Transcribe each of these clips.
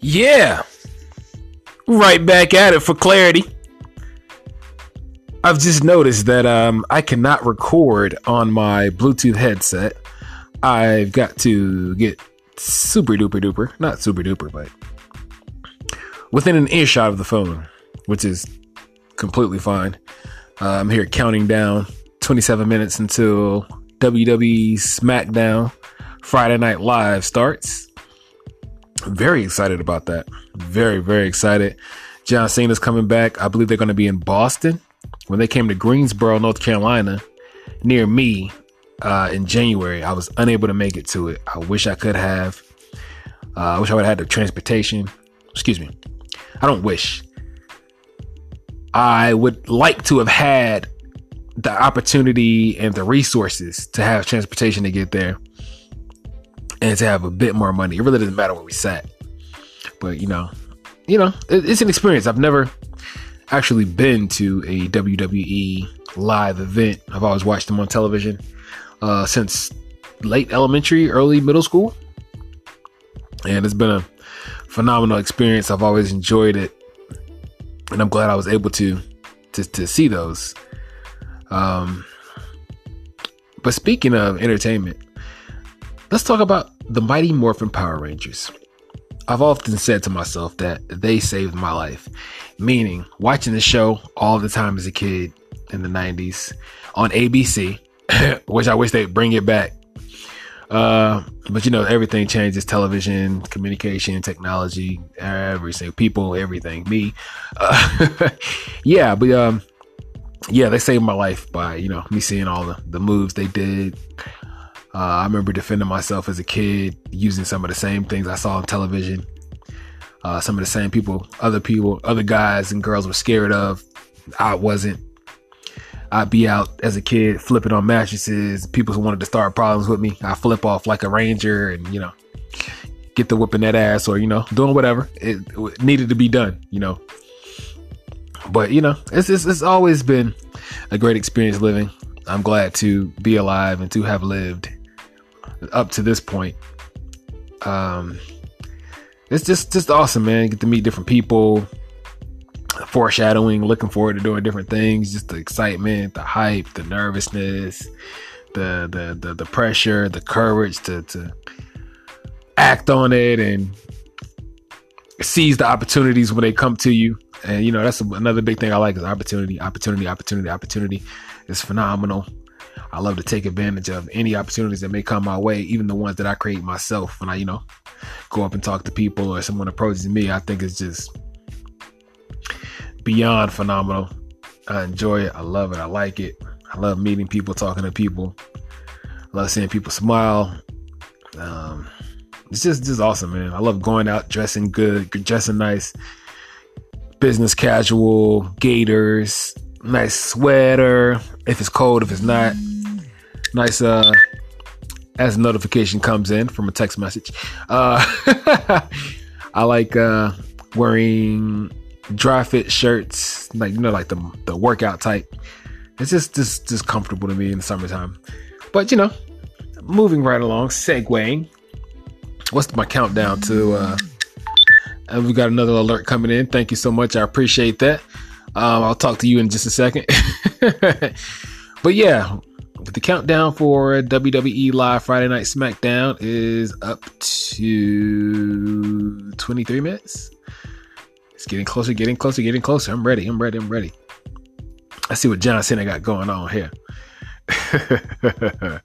Yeah. Right back at it for clarity. I've just noticed that um, I cannot record on my Bluetooth headset. I've got to get super duper duper, not super duper, but within an earshot of the phone, which is completely fine. Uh, I'm here counting down 27 minutes until WWE SmackDown Friday Night Live starts. Very excited about that. Very, very excited. John Cena's coming back. I believe they're going to be in Boston. When they came to Greensboro, North Carolina, near me uh, in January, I was unable to make it to it. I wish I could have. Uh, I wish I would have had the transportation. Excuse me. I don't wish. I would like to have had the opportunity and the resources to have transportation to get there and to have a bit more money. It really doesn't matter where we sat. But you know, you know, it's an experience. I've never actually been to a WWE live event. I've always watched them on television uh, since late elementary, early middle school, and it's been a phenomenal experience. I've always enjoyed it, and I'm glad I was able to to, to see those. Um, but speaking of entertainment, let's talk about the Mighty Morphin Power Rangers. I've often said to myself that they saved my life, meaning watching the show all the time as a kid in the 90s on ABC, which I wish they'd bring it back. Uh, but you know, everything changes television, communication, technology, everything, people, everything, me. Uh, yeah, but um, yeah, they saved my life by you know me seeing all the, the moves they did. Uh, I remember defending myself as a kid using some of the same things I saw on television. Uh, some of the same people, other people, other guys and girls were scared of. I wasn't. I'd be out as a kid flipping on mattresses. People wanted to start problems with me. I flip off like a ranger and you know get the whipping that ass or you know doing whatever it, it needed to be done. You know but you know, it's, it's it's always been a great experience living. I'm glad to be alive and to have lived up to this point. Um, it's just just awesome, man. Get to meet different people. Foreshadowing, looking forward to doing different things. Just the excitement, the hype, the nervousness, the the the, the pressure, the courage to to act on it and seize the opportunities when they come to you. And you know, that's another big thing I like is opportunity, opportunity, opportunity, opportunity is phenomenal. I love to take advantage of any opportunities that may come my way, even the ones that I create myself. When I, you know, go up and talk to people or someone approaches me, I think it's just beyond phenomenal. I enjoy it. I love it. I like it. I love meeting people, talking to people. I love seeing people smile. Um, it's just just awesome, man. I love going out dressing good, dressing nice, business casual, gaiters, nice sweater. If it's cold, if it's not, nice. Uh, as a notification comes in from a text message, uh, I like uh wearing dry fit shirts, like you know, like the the workout type. It's just just just comfortable to me in the summertime. But you know, moving right along, segueing what's my countdown to uh and we got another alert coming in thank you so much i appreciate that um i'll talk to you in just a second but yeah the countdown for wwe live friday night smackdown is up to 23 minutes it's getting closer getting closer getting closer i'm ready i'm ready i'm ready i see what john cena got going on here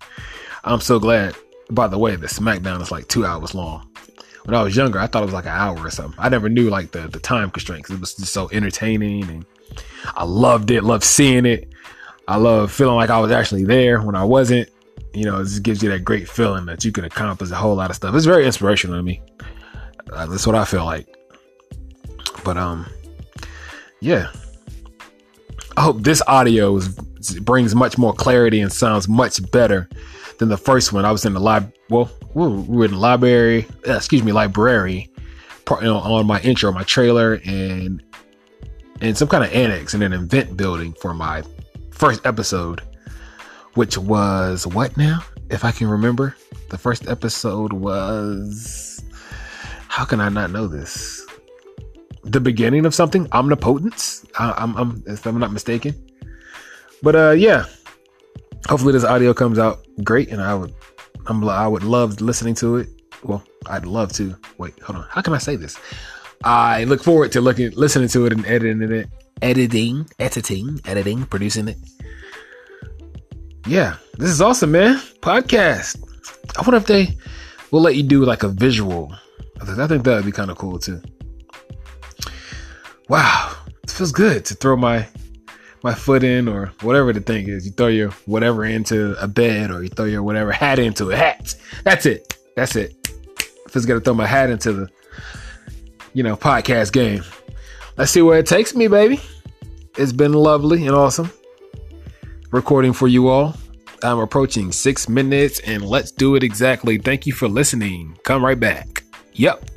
i'm so glad by the way, the SmackDown is like two hours long. When I was younger, I thought it was like an hour or something. I never knew like the the time constraints. It was just so entertaining, and I loved it. Loved seeing it. I love feeling like I was actually there when I wasn't. You know, it just gives you that great feeling that you can accomplish a whole lot of stuff. It's very inspirational to me. Uh, that's what I feel like. But um, yeah. I hope this audio is, brings much more clarity and sounds much better than the first one. I was in the lib. Well, we were in the library. Excuse me, library. Part, you know, on my intro, my trailer, and and some kind of annex in an event building for my first episode, which was what now? If I can remember, the first episode was how can I not know this? The beginning of something, omnipotence. I, I'm, I'm, if I'm not mistaken. But uh, yeah. Hopefully this audio comes out great, and I would, I'm, I would love listening to it. Well, I'd love to. Wait, hold on. How can I say this? I look forward to looking, listening to it, and editing it, editing, editing, editing, producing it. Yeah, this is awesome, man. Podcast. I wonder if they will let you do like a visual. I think that would be kind of cool too. Wow, it feels good to throw my my foot in or whatever the thing is. You throw your whatever into a bed or you throw your whatever hat into a hat. That's it. That's it. Feels good to throw my hat into the you know podcast game. Let's see where it takes me, baby. It's been lovely and awesome recording for you all. I'm approaching six minutes and let's do it exactly. Thank you for listening. Come right back. Yep.